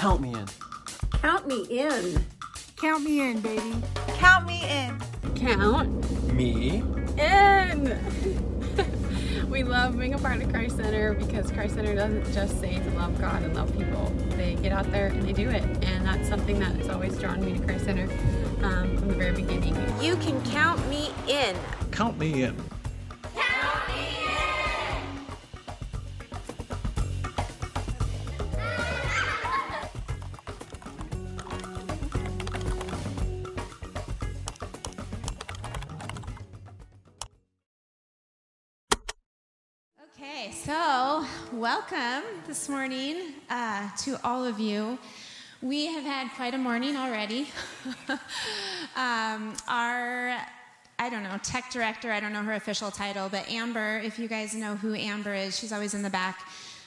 Count me in. Count me in. Count me in, baby. Count me in. Count Me. in. we love being a part of Christ Center because Christ Center doesn't just say to love God and love people. They get out there and they do it. And that's something that has always drawn me to Christ Center um, from the very beginning. You can count me in. Count me in. This morning uh, to all of you. We have had quite a morning already. um, our, I don't know, tech director, I don't know her official title, but Amber, if you guys know who Amber is, she's always in the back.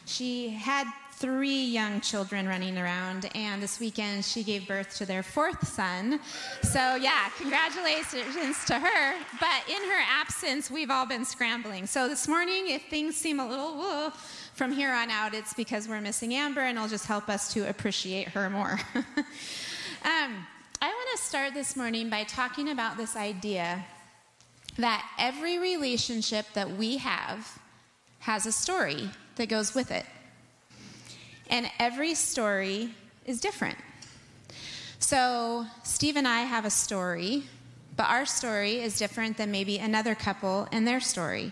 She had three young children running around, and this weekend she gave birth to their fourth son. So, yeah, congratulations to her. But in her absence, we've all been scrambling. So, this morning, if things seem a little whoa, from here on out, it's because we're missing Amber, and it'll just help us to appreciate her more. um, I want to start this morning by talking about this idea that every relationship that we have has a story that goes with it. And every story is different. So, Steve and I have a story, but our story is different than maybe another couple and their story.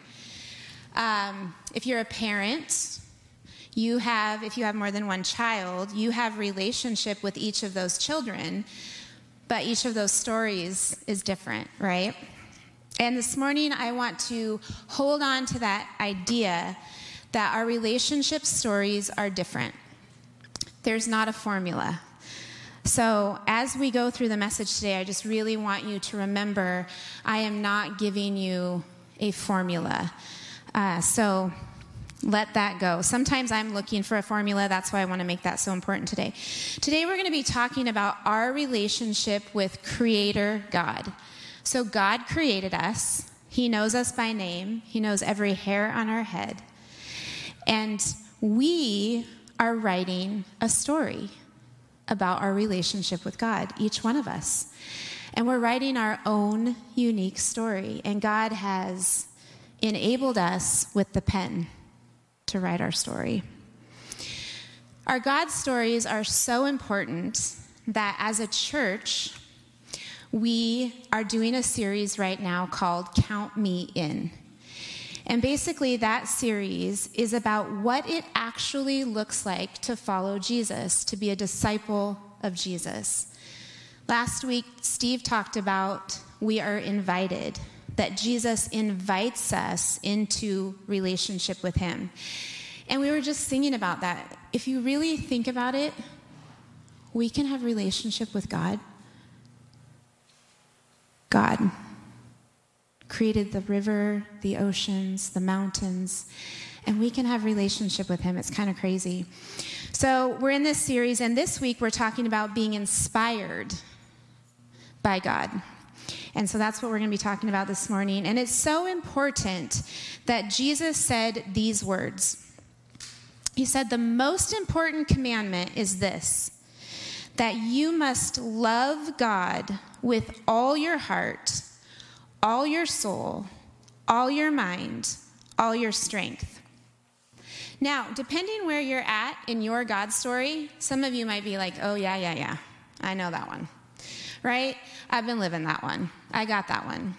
Um, if you're a parent, you have, if you have more than one child, you have relationship with each of those children, but each of those stories is different, right? And this morning, I want to hold on to that idea that our relationship stories are different. There's not a formula. So, as we go through the message today, I just really want you to remember I am not giving you a formula. Uh, so, let that go. Sometimes I'm looking for a formula. That's why I want to make that so important today. Today, we're going to be talking about our relationship with Creator God. So, God created us, He knows us by name, He knows every hair on our head. And we are writing a story about our relationship with God, each one of us. And we're writing our own unique story. And God has enabled us with the pen to write our story. Our God stories are so important that as a church, we are doing a series right now called Count Me In. And basically, that series is about what it actually looks like to follow Jesus, to be a disciple of Jesus. Last week, Steve talked about we are invited, that Jesus invites us into relationship with him. And we were just singing about that. If you really think about it, we can have relationship with God. God created the river, the oceans, the mountains, and we can have relationship with him. It's kind of crazy. So, we're in this series and this week we're talking about being inspired by God. And so that's what we're going to be talking about this morning. And it's so important that Jesus said these words. He said, The most important commandment is this that you must love God with all your heart, all your soul, all your mind, all your strength. Now, depending where you're at in your God story, some of you might be like, oh, yeah, yeah, yeah, I know that one, right? I've been living that one. I got that one.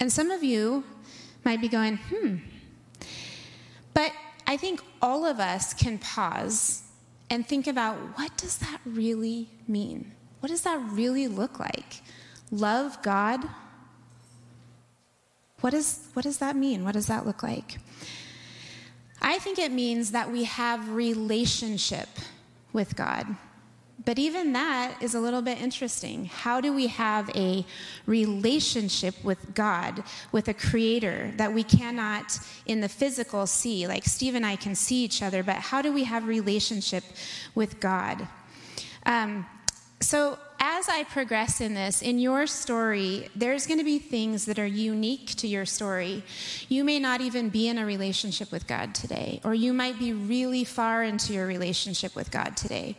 And some of you might be going, hmm. But I think all of us can pause and think about what does that really mean? What does that really look like? Love God? What, is, what does that mean? What does that look like? I think it means that we have relationship with God. But even that is a little bit interesting. How do we have a relationship with God, with a creator that we cannot in the physical see? Like Steve and I can see each other, but how do we have relationship with God? Um, so as I progress in this, in your story, there's going to be things that are unique to your story. You may not even be in a relationship with God today, or you might be really far into your relationship with God today.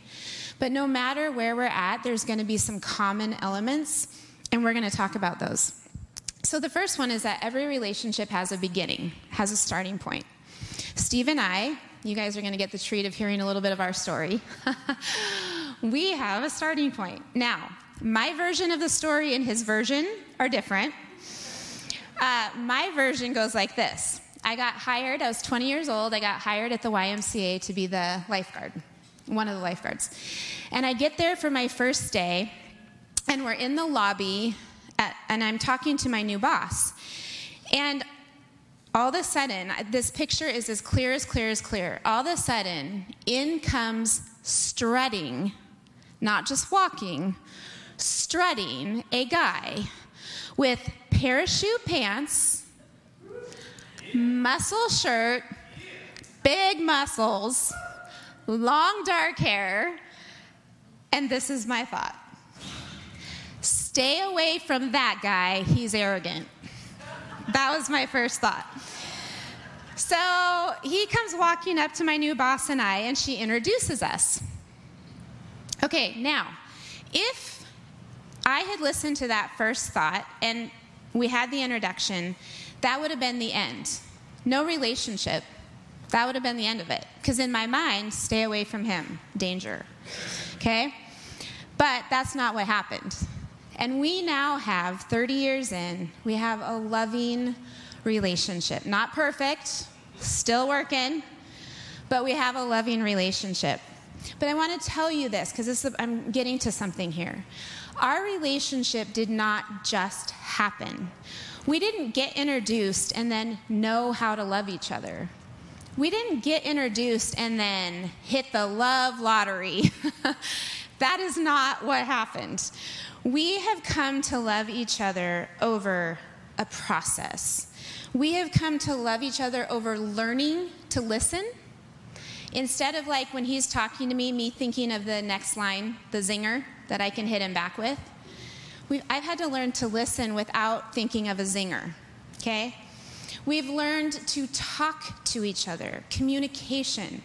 But no matter where we're at, there's going to be some common elements, and we're going to talk about those. So the first one is that every relationship has a beginning, has a starting point. Steve and I, you guys are going to get the treat of hearing a little bit of our story. we have a starting point. Now, my version of the story and his version are different. Uh, my version goes like this I got hired, I was 20 years old, I got hired at the YMCA to be the lifeguard, one of the lifeguards. And I get there for my first day, and we're in the lobby, at, and I'm talking to my new boss. And all of a sudden, this picture is as clear as clear as clear. All of a sudden, in comes strutting, not just walking, strutting a guy with parachute pants, muscle shirt, big muscles, long dark hair, and this is my thought stay away from that guy, he's arrogant. That was my first thought. So he comes walking up to my new boss and I, and she introduces us. Okay, now, if I had listened to that first thought and we had the introduction, that would have been the end. No relationship. That would have been the end of it. Because in my mind, stay away from him, danger. Okay? But that's not what happened. And we now have, 30 years in, we have a loving relationship. Not perfect, still working, but we have a loving relationship. But I want to tell you this because I'm getting to something here. Our relationship did not just happen. We didn't get introduced and then know how to love each other. We didn't get introduced and then hit the love lottery. that is not what happened. We have come to love each other over a process. We have come to love each other over learning to listen. Instead of like when he's talking to me, me thinking of the next line, the zinger that I can hit him back with. I've had to learn to listen without thinking of a zinger, okay? We've learned to talk to each other, communication.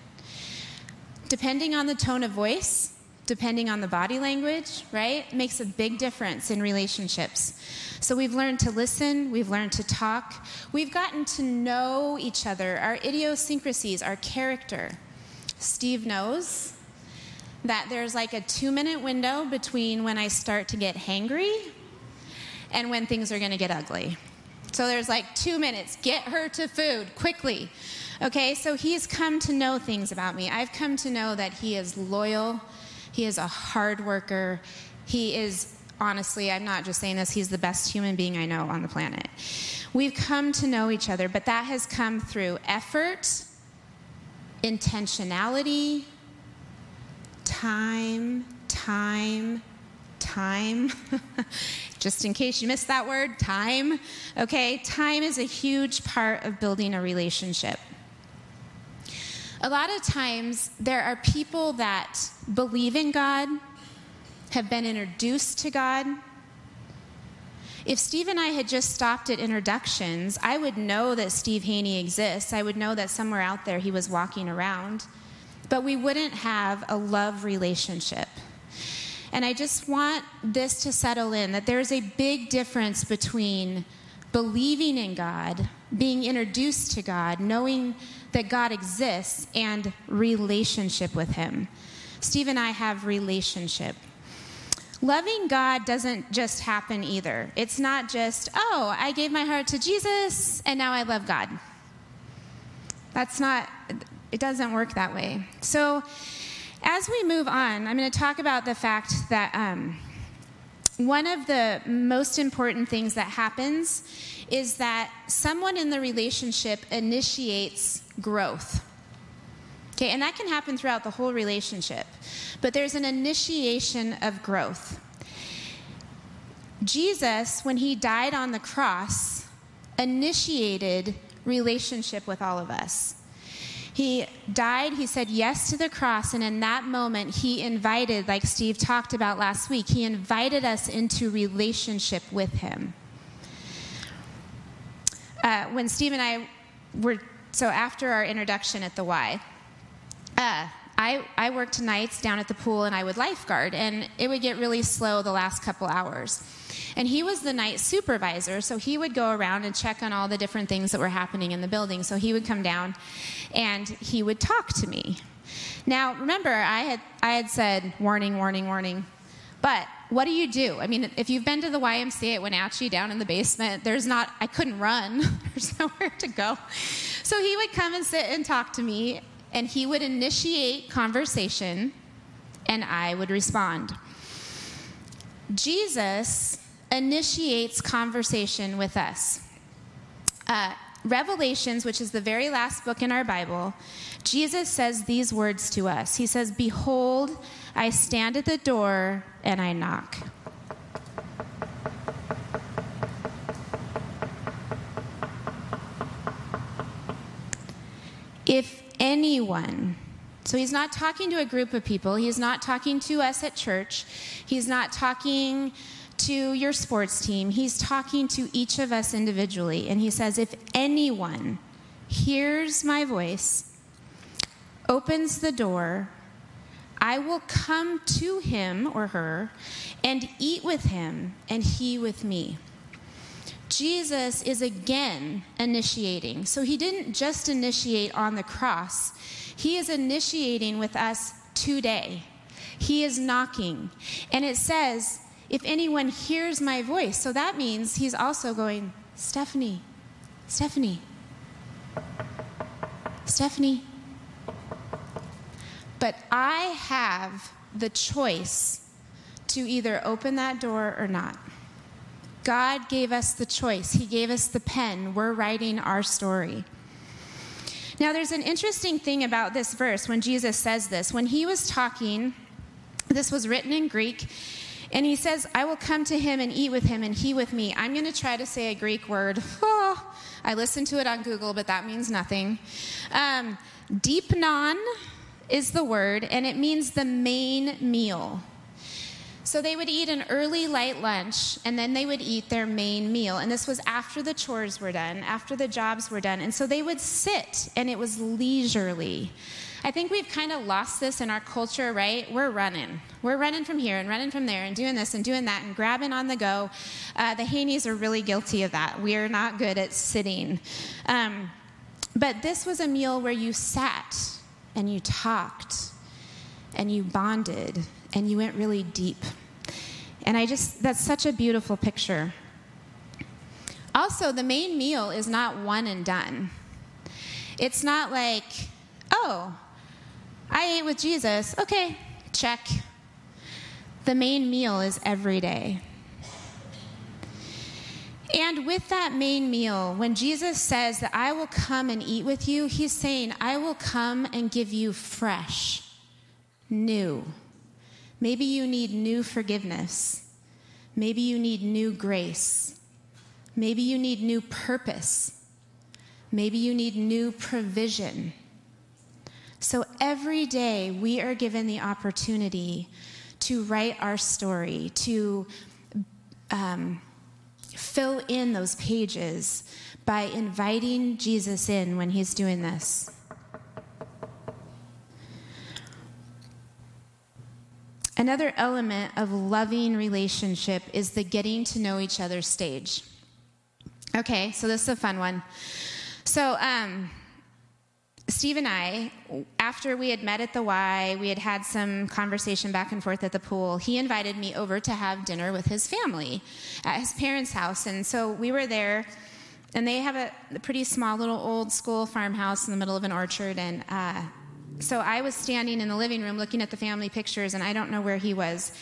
Depending on the tone of voice, depending on the body language, right, makes a big difference in relationships. So we've learned to listen, we've learned to talk, we've gotten to know each other, our idiosyncrasies, our character. Steve knows that there's like a two minute window between when I start to get hangry and when things are gonna get ugly. So there's like two minutes. Get her to food quickly. Okay, so he's come to know things about me. I've come to know that he is loyal he is a hard worker. He is, honestly, I'm not just saying this, he's the best human being I know on the planet. We've come to know each other, but that has come through effort, intentionality, time, time, time. Just in case you missed that word, time. Okay, time is a huge part of building a relationship a lot of times there are people that believe in God, have been introduced to God. If Steve and I had just stopped at introductions, I would know that Steve Haney exists. I would know that somewhere out there he was walking around. But we wouldn't have a love relationship. And I just want this to settle in that there's a big difference between believing in God, being introduced to God, knowing that God exists, and relationship with Him. Steve and I have relationship. Loving God doesn't just happen either. It's not just, oh, I gave my heart to Jesus and now I love God. That's not, it doesn't work that way. So, as we move on, I'm going to talk about the fact that um, one of the most important things that happens is that someone in the relationship initiates growth. Okay, and that can happen throughout the whole relationship. But there's an initiation of growth. Jesus, when he died on the cross, initiated relationship with all of us. He died, he said yes to the cross, and in that moment, he invited, like Steve talked about last week, he invited us into relationship with him. Uh, when Steve and I were, so after our introduction at the Y, uh, I, I worked nights down at the pool and I would lifeguard, and it would get really slow the last couple hours. And he was the night supervisor, so he would go around and check on all the different things that were happening in the building. So he would come down and he would talk to me. Now, remember, I had, I had said, warning, warning, warning. But what do you do? I mean, if you've been to the YMCA at Wenatchee down in the basement, there's not, I couldn't run. there's nowhere to go. So he would come and sit and talk to me, and he would initiate conversation, and I would respond. Jesus initiates conversation with us. Uh, Revelations, which is the very last book in our Bible, Jesus says these words to us. He says, Behold, I stand at the door and I knock. If anyone, so he's not talking to a group of people, he's not talking to us at church, he's not talking to your sports team, he's talking to each of us individually. And he says, If anyone hears my voice, opens the door, I will come to him or her and eat with him, and he with me. Jesus is again initiating. So he didn't just initiate on the cross, he is initiating with us today. He is knocking. And it says, if anyone hears my voice. So that means he's also going, Stephanie, Stephanie, Stephanie. But I have the choice to either open that door or not. God gave us the choice. He gave us the pen. We're writing our story. Now, there's an interesting thing about this verse when Jesus says this. When he was talking, this was written in Greek, and he says, I will come to him and eat with him and he with me. I'm going to try to say a Greek word. Oh, I listened to it on Google, but that means nothing. Um, deipnon is the word, and it means the main meal. So they would eat an early light lunch, and then they would eat their main meal. And this was after the chores were done, after the jobs were done. And so they would sit, and it was leisurely. I think we've kind of lost this in our culture, right? We're running. We're running from here and running from there and doing this and doing that and grabbing on the go. Uh, the Haneys are really guilty of that. We are not good at sitting. Um, but this was a meal where you sat and you talked and you bonded and you went really deep. And I just, that's such a beautiful picture. Also, the main meal is not one and done. It's not like, oh, I ate with Jesus. Okay, check. The main meal is every day. And with that main meal, when Jesus says that I will come and eat with you, he's saying, I will come and give you fresh, new. Maybe you need new forgiveness. Maybe you need new grace. Maybe you need new purpose. Maybe you need new provision. So every day we are given the opportunity to write our story, to um, fill in those pages by inviting Jesus in when he's doing this. Another element of loving relationship is the getting to know each other stage. Okay, so this is a fun one. So, um, Steve and I, after we had met at the Y, we had had some conversation back and forth at the pool. He invited me over to have dinner with his family at his parents' house. And so we were there, and they have a, pretty small little old school farmhouse in the middle of an orchard. And uh, so I was standing in the living room looking at the family pictures, and I don't know where he was.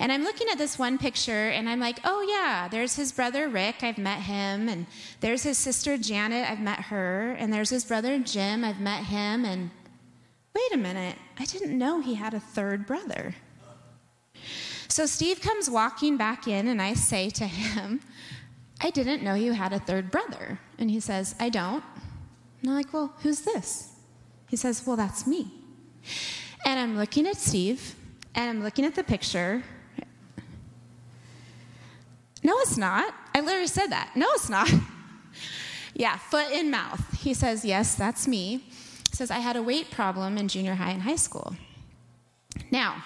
And I'm looking at this one picture and I'm like, oh, yeah, there's his brother Rick, I've met him. And there's his sister Janet, I've met her. And there's his brother Jim, I've met him. And wait a minute, I didn't know he had a third brother. So Steve comes walking back in, and I say to him, I didn't know you had a third brother. And he says, I don't. And I'm like, well, who's this? He says, well, that's me. And I'm looking at Steve, and I'm looking at the picture, no, it's not. I literally said that. No, it's not. yeah, foot in mouth. He says, Yes, that's me. He says, I had a weight problem in junior high and high school. Now,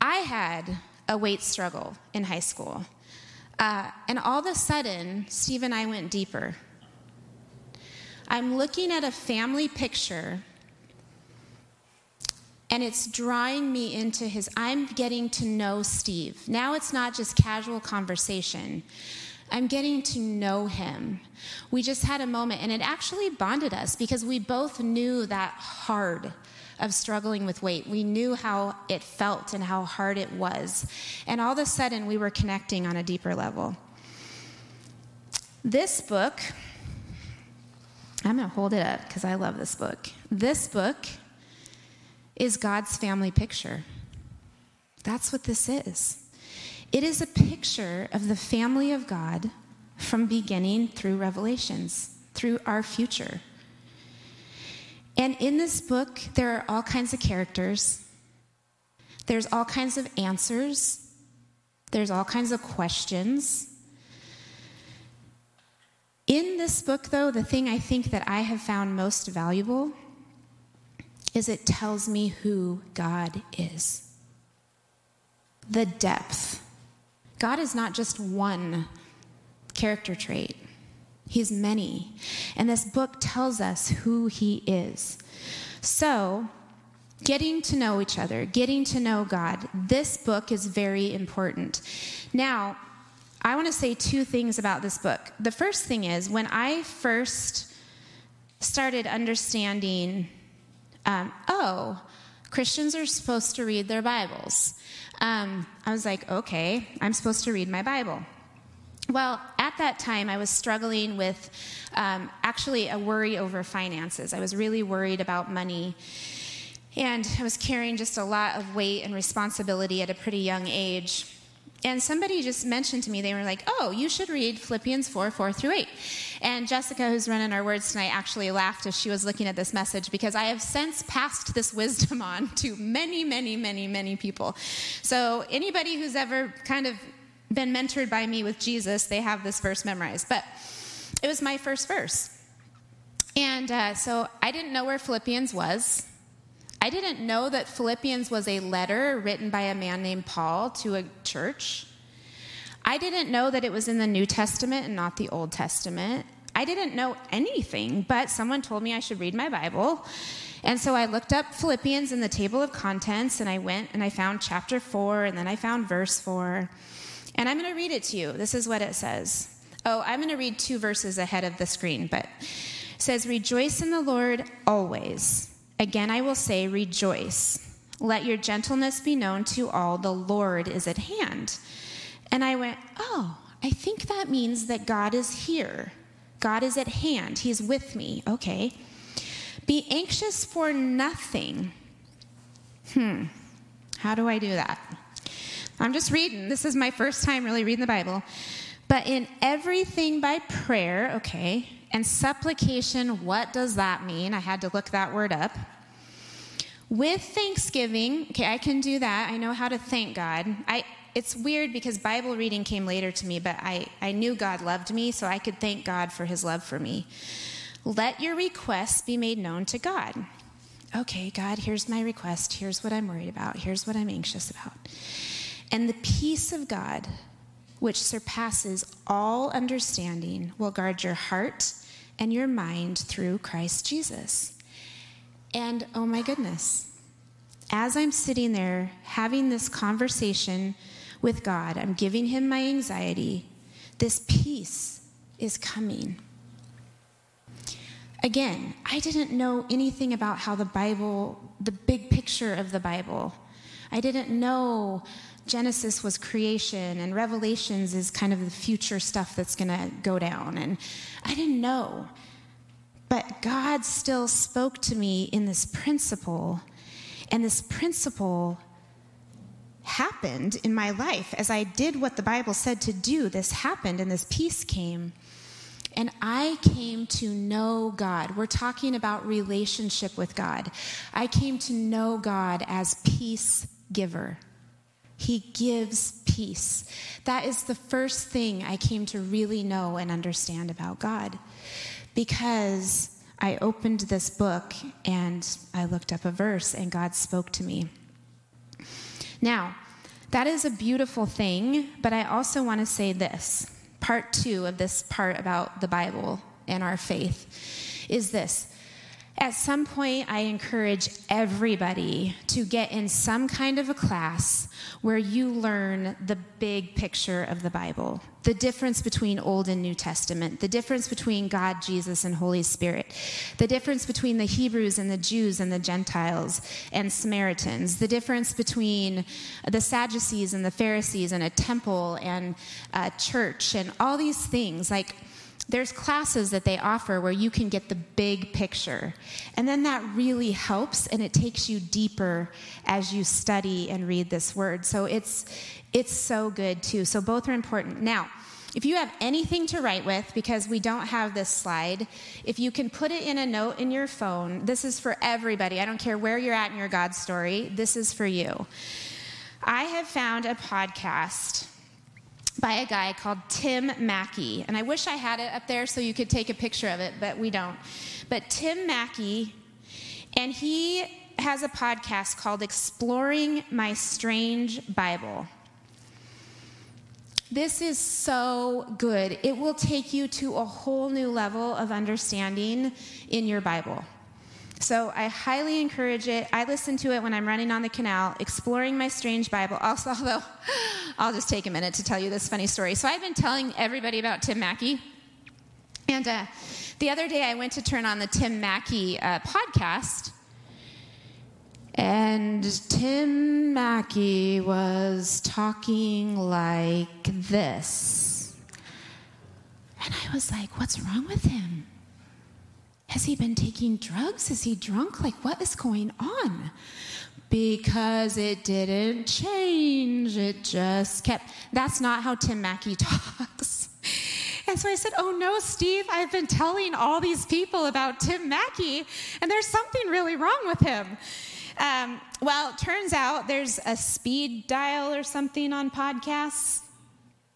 I had a weight struggle in high school. Uh, and all of a sudden, Steve and I went deeper. I'm looking at a family picture, and it's drawing me into his. I'm getting to know Steve. Now it's not just casual conversation. I'm getting to know him. We just had a moment, and it actually bonded us because we both knew that hard of struggling with weight. We knew how it felt and how hard it was. And all of a sudden, we were connecting on a deeper level. This book, I'm going to hold it up because I love this book. This book is God's family picture. That's what this is. It is a picture of the family of God from beginning through Revelations, through our future. And in this book, there are all kinds of characters, there's all kinds of answers, there's all kinds of questions. In this book, though, the thing I think that I have found most valuable is it tells me who God is. The depth. God is not just one character trait. He's many. And this book tells us who he is. So, getting to know each other, getting to know God, this book is very important. Now, I want to say two things about this book. The first thing is when I first started understanding, um, oh, Christians are supposed to read their Bibles, um, I was like, okay, I'm supposed to read my Bible. Well, at that time, I was struggling with um, actually a worry over finances. I was really worried about money. And I was carrying just a lot of weight and responsibility at a pretty young age. And somebody just mentioned to me, they were like, oh, you should read Philippians 4 4 through 8. And Jessica, who's running our words tonight, actually laughed as she was looking at this message because I have since passed this wisdom on to many, many, many, many people. So anybody who's ever kind of been mentored by me with Jesus, they have this verse memorized. But it was my first verse. And uh, so I didn't know where Philippians was. I didn't know that Philippians was a letter written by a man named Paul to a church. I didn't know that it was in the New Testament and not the Old Testament. I didn't know anything, but someone told me I should read my Bible. And so I looked up Philippians in the table of contents and I went and I found chapter 4 and then I found verse 4. And I'm going to read it to you. This is what it says. Oh, I'm going to read two verses ahead of the screen, but it says, Rejoice in the Lord always. Again, I will say, Rejoice. Let your gentleness be known to all. The Lord is at hand. And I went, Oh, I think that means that God is here. God is at hand. He's with me. Okay. Be anxious for nothing. Hmm. How do I do that? I'm just reading. This is my first time really reading the Bible. But in everything by prayer, okay, and supplication, what does that mean? I had to look that word up. With thanksgiving, okay, I can do that. I know how to thank God. I, it's weird because Bible reading came later to me, but I, I knew God loved me, so I could thank God for his love for me. Let your requests be made known to God. Okay, God, here's my request. Here's what I'm worried about. Here's what I'm anxious about. And the peace of God, which surpasses all understanding, will guard your heart and your mind through Christ Jesus. And oh my goodness, as I'm sitting there having this conversation with God, I'm giving Him my anxiety, this peace is coming. Again, I didn't know anything about how the Bible, the big picture of the Bible, I didn't know Genesis was creation and Revelations is kind of the future stuff that's going to go down. And I didn't know. But God still spoke to me in this principle. And this principle happened in my life. As I did what the Bible said to do, this happened and this peace came. And I came to know God. We're talking about relationship with God. I came to know God as peace giver. He gives peace. That is the first thing I came to really know and understand about God. Because I opened this book and I looked up a verse, and God spoke to me. Now, that is a beautiful thing, but I also want to say this part two of this part about the Bible and our faith is this. At some point, I encourage everybody to get in some kind of a class where you learn the big picture of the Bible, the difference between Old and New Testament, the difference between God, Jesus, and Holy Spirit, the difference between the Hebrews and the Jews and the Gentiles and Samaritans, the difference between the Sadducees and the Pharisees and a temple and a church and all these things. Like, there's classes that they offer where you can get the big picture. And then that really helps and it takes you deeper as you study and read this word. So it's it's so good too. So both are important. Now, if you have anything to write with, because we don't have this slide, if you can put it in a note in your phone, this is for everybody. I don't care where you're at in your God story, this is for you. I have found a podcast by a guy called Tim Mackie. And I wish I had it up there so you could take a picture of it, but we don't. But Tim Mackie, and he has a podcast called Exploring My Strange Bible. This is so good. It will take you to a whole new level of understanding in your Bible. So I highly encourage it. I listen to it when I'm running on the canal, exploring my strange Bible. Also, although I'll just take a minute to tell you this funny story. So I've been telling everybody about Tim Mackie. And uh, the other day I went to turn on the Tim Mackie uh, podcast. And Tim Mackie was talking like this. And I was like, what's wrong with him? Has he been taking drugs? Is he drunk? Like, what is going on? Because it didn't change. It just kept. That's not how Tim Mackie talks. And so I said, Oh no, Steve, I've been telling all these people about Tim Mackie, and there's something really wrong with him. Um, well, turns out there's a speed dial or something on podcasts.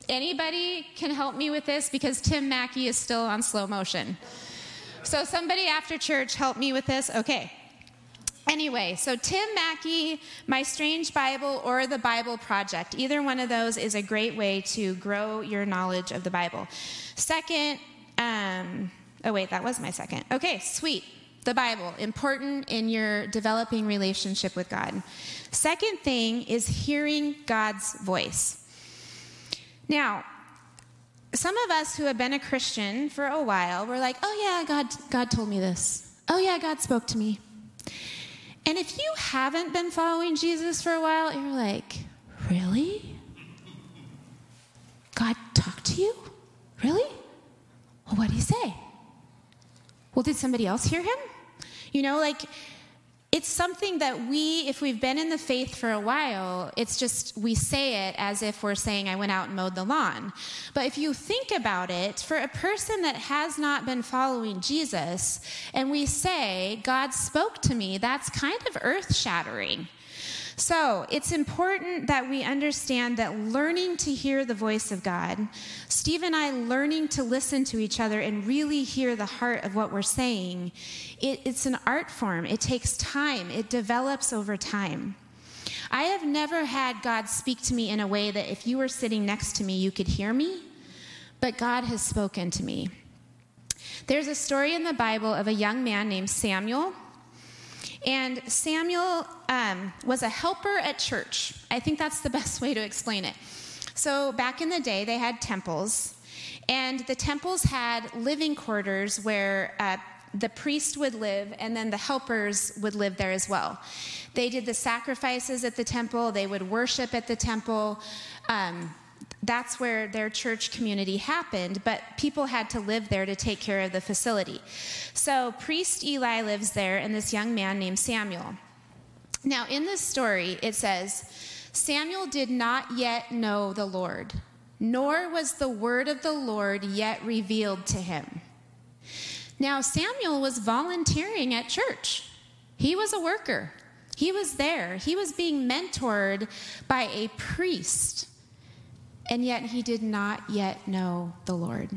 Anybody can help me with this because Tim Mackie is still on slow motion. So, somebody after church help me with this? Okay. Anyway, so Tim Mackie, My Strange Bible, or the Bible Project. Either one of those is a great way to grow your knowledge of the Bible. Second, um, oh, wait, that was my second. Okay, sweet. The Bible, important in your developing relationship with God. Second thing is hearing God's voice. Now, some of us who have been a Christian for a while, we're like, oh yeah, God, God told me this. Oh yeah, God spoke to me. And if you haven't been following Jesus for a while, you're like, really? God talked to you? Really? Well, what did he say? Well, did somebody else hear him? You know, like, it's something that we, if we've been in the faith for a while, it's just we say it as if we're saying, I went out and mowed the lawn. But if you think about it, for a person that has not been following Jesus, and we say, God spoke to me, that's kind of earth shattering. So it's important that we understand that learning to hear the voice of God, Steve and I learning to listen to each other and really hear the heart of what we're saying, it, it's an art form. It takes time, it develops over time. I have never had God speak to me in a way that if you were sitting next to me, you could hear me, but God has spoken to me. There's a story in the Bible of a young man named Samuel and Samuel um, was a helper at church. I think that's the best way to explain it. So, back in the day, they had temples, and the temples had living quarters where uh, the priest would live, and then the helpers would live there as well. They did the sacrifices at the temple, they would worship at the temple. Um, that's where their church community happened, but people had to live there to take care of the facility. So, priest Eli lives there, and this young man named Samuel. Now, in this story, it says, Samuel did not yet know the Lord, nor was the word of the Lord yet revealed to him. Now, Samuel was volunteering at church, he was a worker. He was there. He was being mentored by a priest and yet he did not yet know the Lord.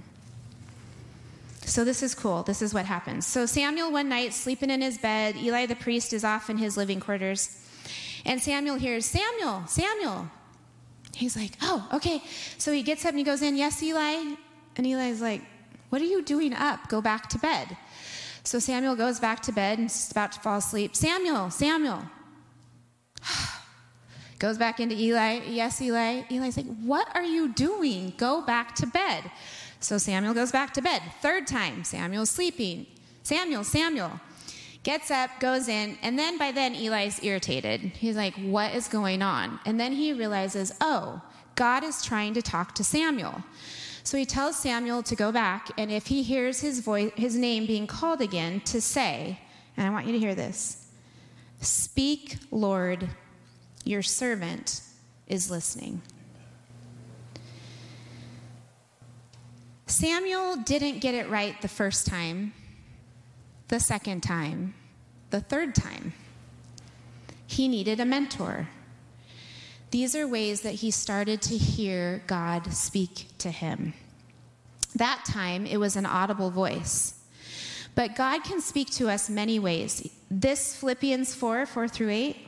So this is cool. This is what happens. So Samuel, one night, sleeping in his bed, Eli the priest is off in his living quarters. And Samuel hears, Samuel, Samuel. He's like, oh, okay. So he gets up and he goes in, yes, Eli. And Eli's like, what are you doing up? Go back to bed. So Samuel goes back to bed and is about to fall asleep. Samuel, Samuel. Goes back into Eli. Yes, Eli. Eli's like, what are you doing? Go back to bed. So Samuel goes back to bed. Third time, Samuel's sleeping. Samuel, Samuel. Gets up, goes in, and then by then Eli's irritated. He's like, What is going on? And then he realizes, Oh, God is trying to talk to Samuel. So he tells Samuel to go back, and if he hears his voice, his name being called again, to say, and I want you to hear this Speak, Lord, your servant is listening. Samuel didn't get it right the first time, the second time, the third time. He needed a mentor. These are ways that he started to hear God speak to him. That time, it was an audible voice. But God can speak to us many ways. This Philippians 4 4 through 8,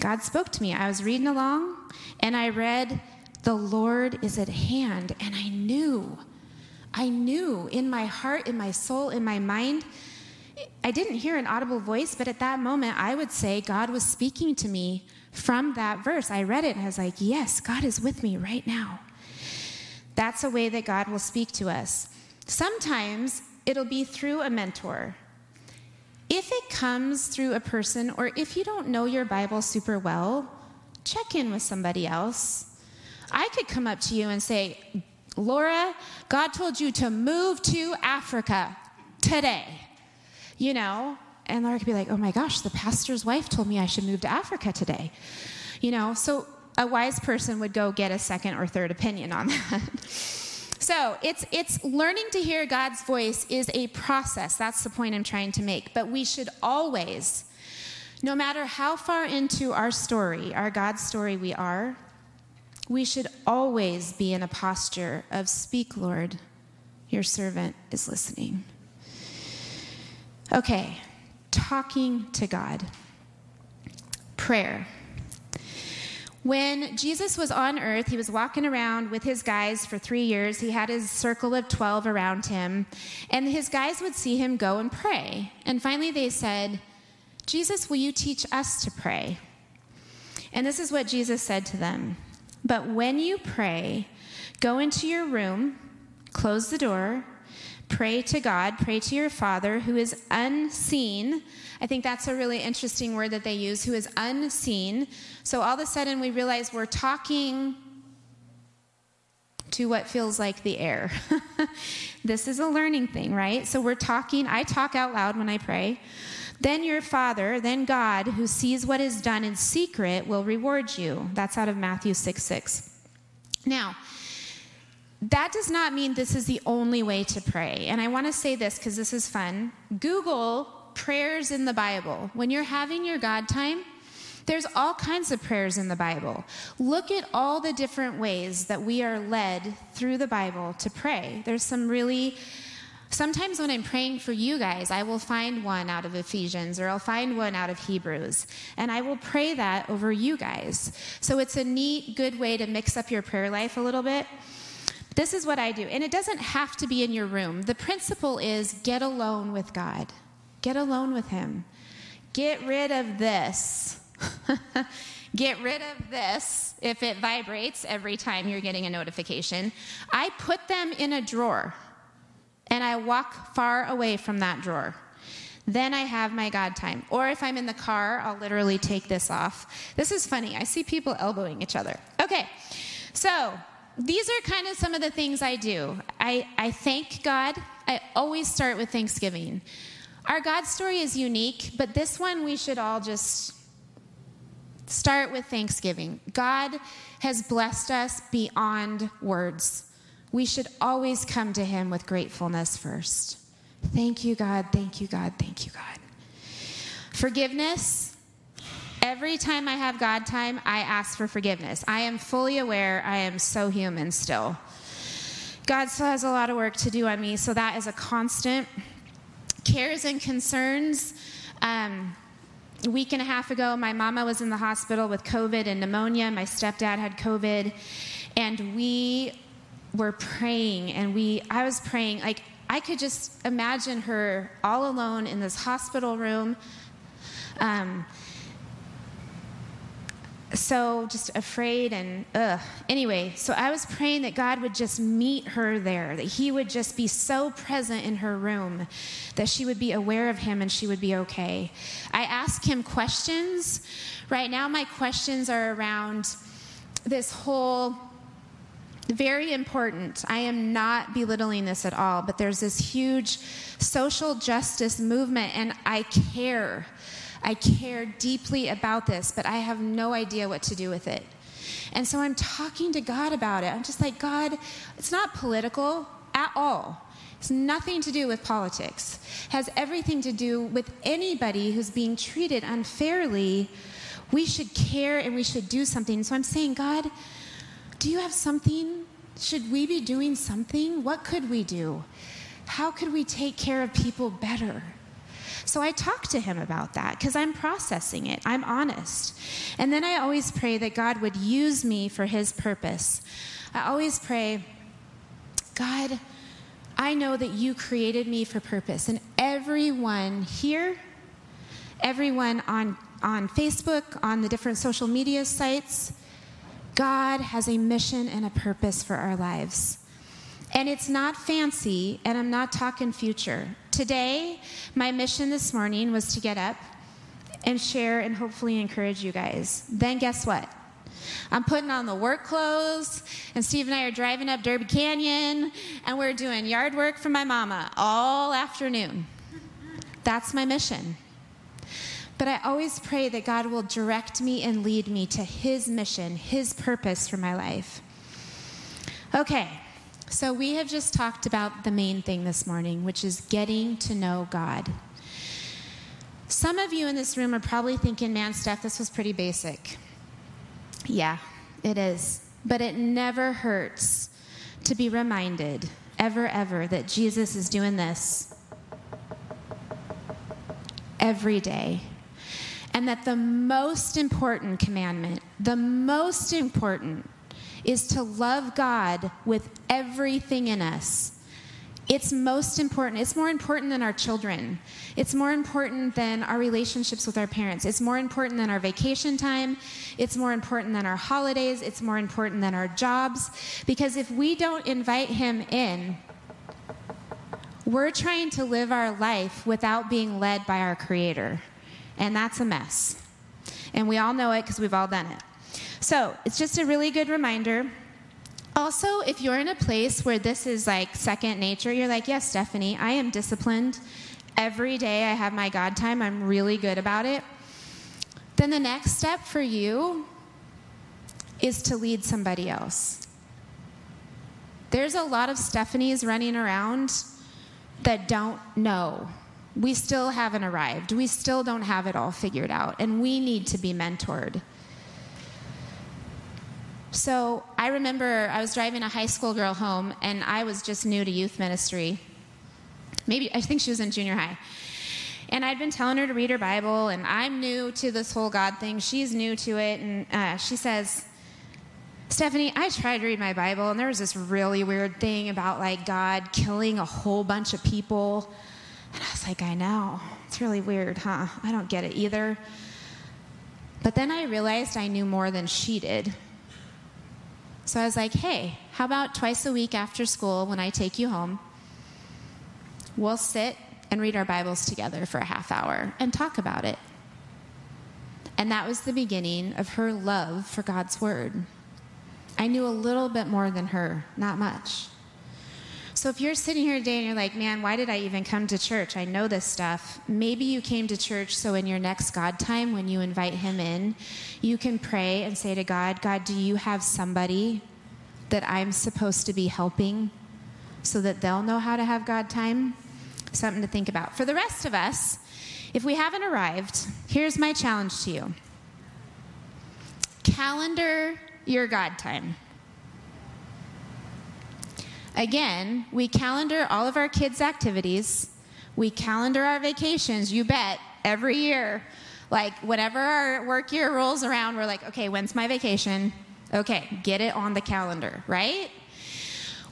God spoke to me. I was reading along and I read the Lord is at hand. And I knew, I knew in my heart, in my soul, in my mind. I didn't hear an audible voice, but at that moment, I would say God was speaking to me from that verse. I read it and I was like, yes, God is with me right now. That's a way that God will speak to us. Sometimes it'll be through a mentor. If it comes through a person, or if you don't know your Bible super well, check in with somebody else. I could come up to you and say, Laura, God told you to move to Africa today. You know, and Laura could be like, oh my gosh, the pastor's wife told me I should move to Africa today. You know, so a wise person would go get a second or third opinion on that. So it's it's learning to hear God's voice is a process. That's the point I'm trying to make. But we should always, no matter how far into our story, our God story we are, we should always be in a posture of, Speak, Lord, your servant is listening. Okay, talking to God. Prayer. When Jesus was on earth, he was walking around with his guys for three years. He had his circle of 12 around him, and his guys would see him go and pray. And finally, they said, Jesus, will you teach us to pray? And this is what Jesus said to them but when you pray, go into your room, close the door, pray to God, pray to your Father who is unseen. I think that's a really interesting word that they use, who is unseen. So all of a sudden we realize we're talking to what feels like the air. this is a learning thing, right? So we're talking, I talk out loud when I pray. Then your Father, then God, who sees what is done in secret, will reward you. That's out of Matthew 6 6. Now, that does not mean this is the only way to pray. And I want to say this because this is fun. Google prayers in the Bible. When you're having your God time, there's all kinds of prayers in the Bible. Look at all the different ways that we are led through the Bible to pray. There's some really Sometimes when I'm praying for you guys, I will find one out of Ephesians or I'll find one out of Hebrews, and I will pray that over you guys. So it's a neat, good way to mix up your prayer life a little bit. This is what I do, and it doesn't have to be in your room. The principle is get alone with God, get alone with Him. Get rid of this. get rid of this if it vibrates every time you're getting a notification. I put them in a drawer and I walk far away from that drawer. Then I have my God time. Or if I'm in the car, I'll literally take this off. This is funny. I see people elbowing each other. Okay, so these are kind of some of the things I do. I, I thank God. I always start with Thanksgiving. Our God story is unique, but this one we should all just start with Thanksgiving. God has blessed us beyond words we should always come to Him with gratefulness first. Thank you, God. Thank you, God. Thank you, God. Forgiveness. Every time I have God time, I ask for forgiveness. I am fully aware I am so human still. God still has a lot of work to do on me, so that is a constant. Cares and concerns. Um, a week and a half ago, my mama was in the hospital with COVID and pneumonia. My stepdad had COVID. And we were praying, and we, I was praying, like, I could just imagine her all alone in this hospital room. Um, so just afraid and ugh. Anyway, so I was praying that God would just meet her there, that He would just be so present in her room, that she would be aware of Him and she would be okay. I asked Him questions. Right now, my questions are around this whole very important. I am not belittling this at all, but there's this huge social justice movement, and I care. I care deeply about this, but I have no idea what to do with it. And so I'm talking to God about it. I'm just like, God, it's not political at all. It's nothing to do with politics. It has everything to do with anybody who's being treated unfairly. We should care and we should do something. So I'm saying, God, do you have something? Should we be doing something? What could we do? How could we take care of people better? So I talk to him about that because I'm processing it. I'm honest. And then I always pray that God would use me for his purpose. I always pray, God, I know that you created me for purpose. And everyone here, everyone on, on Facebook, on the different social media sites, God has a mission and a purpose for our lives. And it's not fancy, and I'm not talking future. Today, my mission this morning was to get up and share and hopefully encourage you guys. Then, guess what? I'm putting on the work clothes, and Steve and I are driving up Derby Canyon, and we're doing yard work for my mama all afternoon. That's my mission. But I always pray that God will direct me and lead me to His mission, His purpose for my life. Okay, so we have just talked about the main thing this morning, which is getting to know God. Some of you in this room are probably thinking, man, Steph, this was pretty basic. Yeah, it is. But it never hurts to be reminded, ever, ever, that Jesus is doing this every day and that the most important commandment, the most important, is to love God with everything in us. It's most important. It's more important than our children. It's more important than our relationships with our parents. It's more important than our vacation time. It's more important than our holidays. It's more important than our jobs. Because if we don't invite Him in, we're trying to live our life without being led by our Creator. And that's a mess. And we all know it because we've all done it. So it's just a really good reminder. Also, if you're in a place where this is like second nature, you're like, yes, Stephanie, I am disciplined. Every day I have my God time, I'm really good about it. Then the next step for you is to lead somebody else. There's a lot of Stephanies running around that don't know we still haven't arrived. We still don't have it all figured out, and we need to be mentored. So I remember I was driving a high school girl home, and I was just new to youth ministry. Maybe, I think she was in junior high. And I'd been telling her to read her Bible, and I'm new to this whole God thing. She's new to it, and uh, she says, Stephanie, I tried to read my Bible, and there was this really weird thing about like God killing a whole bunch of people and I was like, I know. It's really weird, huh? I don't get it either. But then I realized I knew more than she did. So I was like, hey, how about twice a week after school when I take you home? We'll sit and read our Bibles together for a half hour and talk about it. And that was the beginning of her love for God's Word. I knew a little bit more than her, not much. So if you're sitting here today and you're like, man, why did I even come to church? I know this stuff. Maybe you came to church so in your next God time, when you invite Him in, you can pray and say to God, God, do you have somebody that I'm supposed to be helping so that they'll know how to have God time? Something to think about. For the rest of us, if we haven't arrived, here's my challenge to you calendar your God time. Again, we calendar all of our kids' activities. We calendar our vacations, you bet, every year. Like, whenever our work year rolls around, we're like, okay, when's my vacation? Okay, get it on the calendar, right?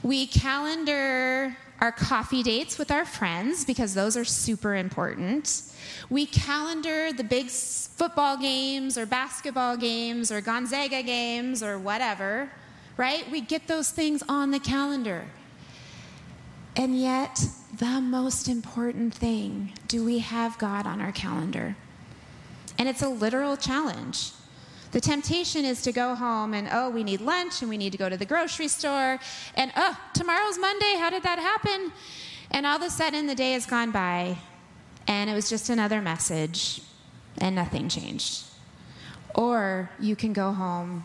We calendar our coffee dates with our friends because those are super important. We calendar the big football games or basketball games or Gonzaga games or whatever, right? We get those things on the calendar. And yet, the most important thing do we have God on our calendar? And it's a literal challenge. The temptation is to go home and, oh, we need lunch and we need to go to the grocery store. And, oh, tomorrow's Monday. How did that happen? And all of a sudden, the day has gone by and it was just another message and nothing changed. Or you can go home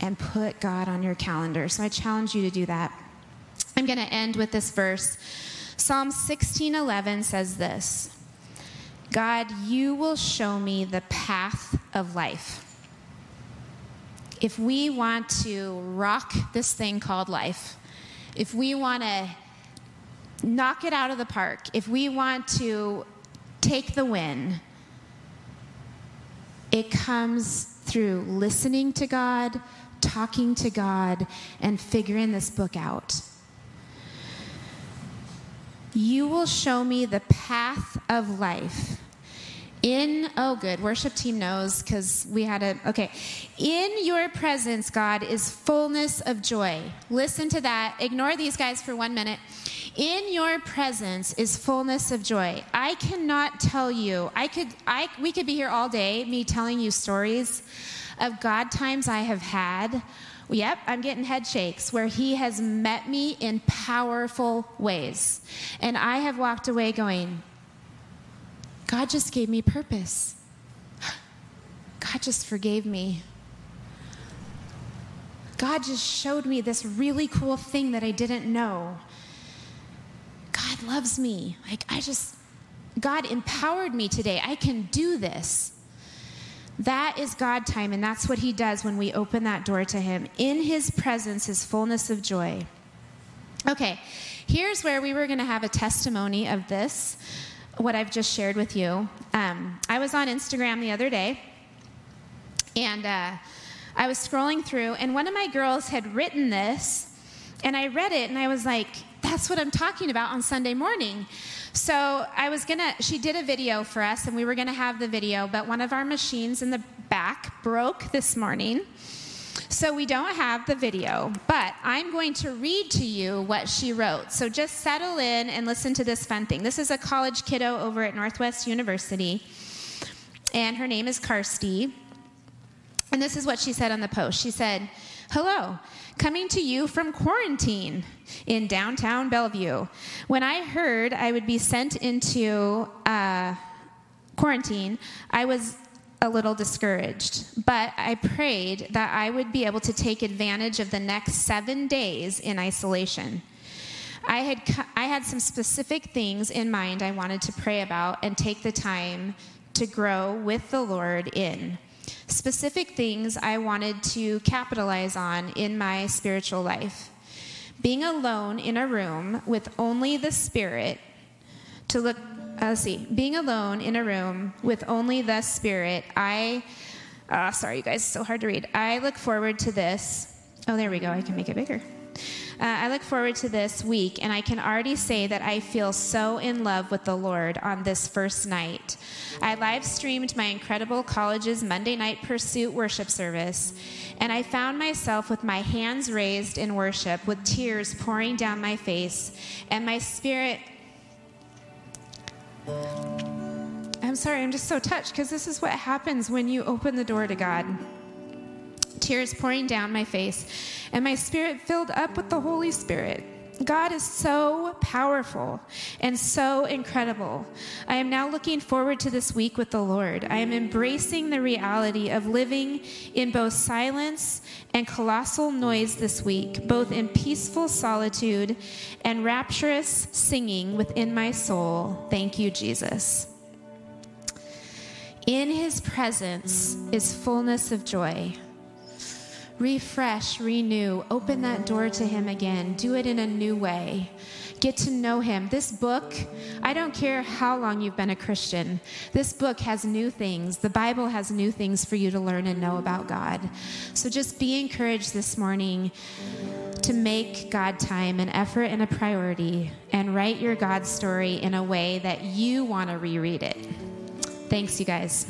and put God on your calendar. So I challenge you to do that. I'm going to end with this verse. Psalm 16:11 says this. God, you will show me the path of life. If we want to rock this thing called life, if we want to knock it out of the park, if we want to take the win, it comes through listening to God, talking to God, and figuring this book out. You will show me the path of life. In, oh, good, worship team knows because we had a, okay. In your presence, God, is fullness of joy. Listen to that. Ignore these guys for one minute. In your presence is fullness of joy. I cannot tell you, I could, I, we could be here all day, me telling you stories of God times I have had. Yep, I'm getting head shakes where He has met me in powerful ways. And I have walked away going, God just gave me purpose. God just forgave me. God just showed me this really cool thing that I didn't know. God loves me. Like, I just, God empowered me today. I can do this. That is God time, and that's what He does when we open that door to Him. In His presence is fullness of joy. Okay, here's where we were going to have a testimony of this what I've just shared with you. Um, I was on Instagram the other day, and uh, I was scrolling through, and one of my girls had written this, and I read it, and I was like, that's what I'm talking about on Sunday morning. So I was gonna, she did a video for us, and we were gonna have the video, but one of our machines in the back broke this morning. So we don't have the video, but I'm going to read to you what she wrote. So just settle in and listen to this fun thing. This is a college kiddo over at Northwest University, and her name is Karsty. And this is what she said on the post. She said, Hello, coming to you from quarantine in downtown Bellevue. When I heard I would be sent into uh, quarantine, I was a little discouraged, but I prayed that I would be able to take advantage of the next seven days in isolation. I had, I had some specific things in mind I wanted to pray about and take the time to grow with the Lord in. Specific things I wanted to capitalize on in my spiritual life. Being alone in a room with only the Spirit to look uh, let's see, being alone in a room with only the Spirit, I, uh, sorry, you guys, so hard to read. I look forward to this. Oh, there we go. I can make it bigger. Uh, I look forward to this week, and I can already say that I feel so in love with the Lord on this first night. I live streamed my incredible college's Monday night pursuit worship service, and I found myself with my hands raised in worship, with tears pouring down my face, and my spirit I'm sorry, I'm just so touched because this is what happens when you open the door to God. Tears pouring down my face, and my spirit filled up with the Holy Spirit. God is so powerful and so incredible. I am now looking forward to this week with the Lord. I am embracing the reality of living in both silence and colossal noise this week, both in peaceful solitude and rapturous singing within my soul. Thank you, Jesus. In his presence is fullness of joy. Refresh, renew, open that door to Him again. Do it in a new way. Get to know Him. This book, I don't care how long you've been a Christian, this book has new things. The Bible has new things for you to learn and know about God. So just be encouraged this morning to make God time an effort and a priority and write your God story in a way that you want to reread it. Thanks, you guys.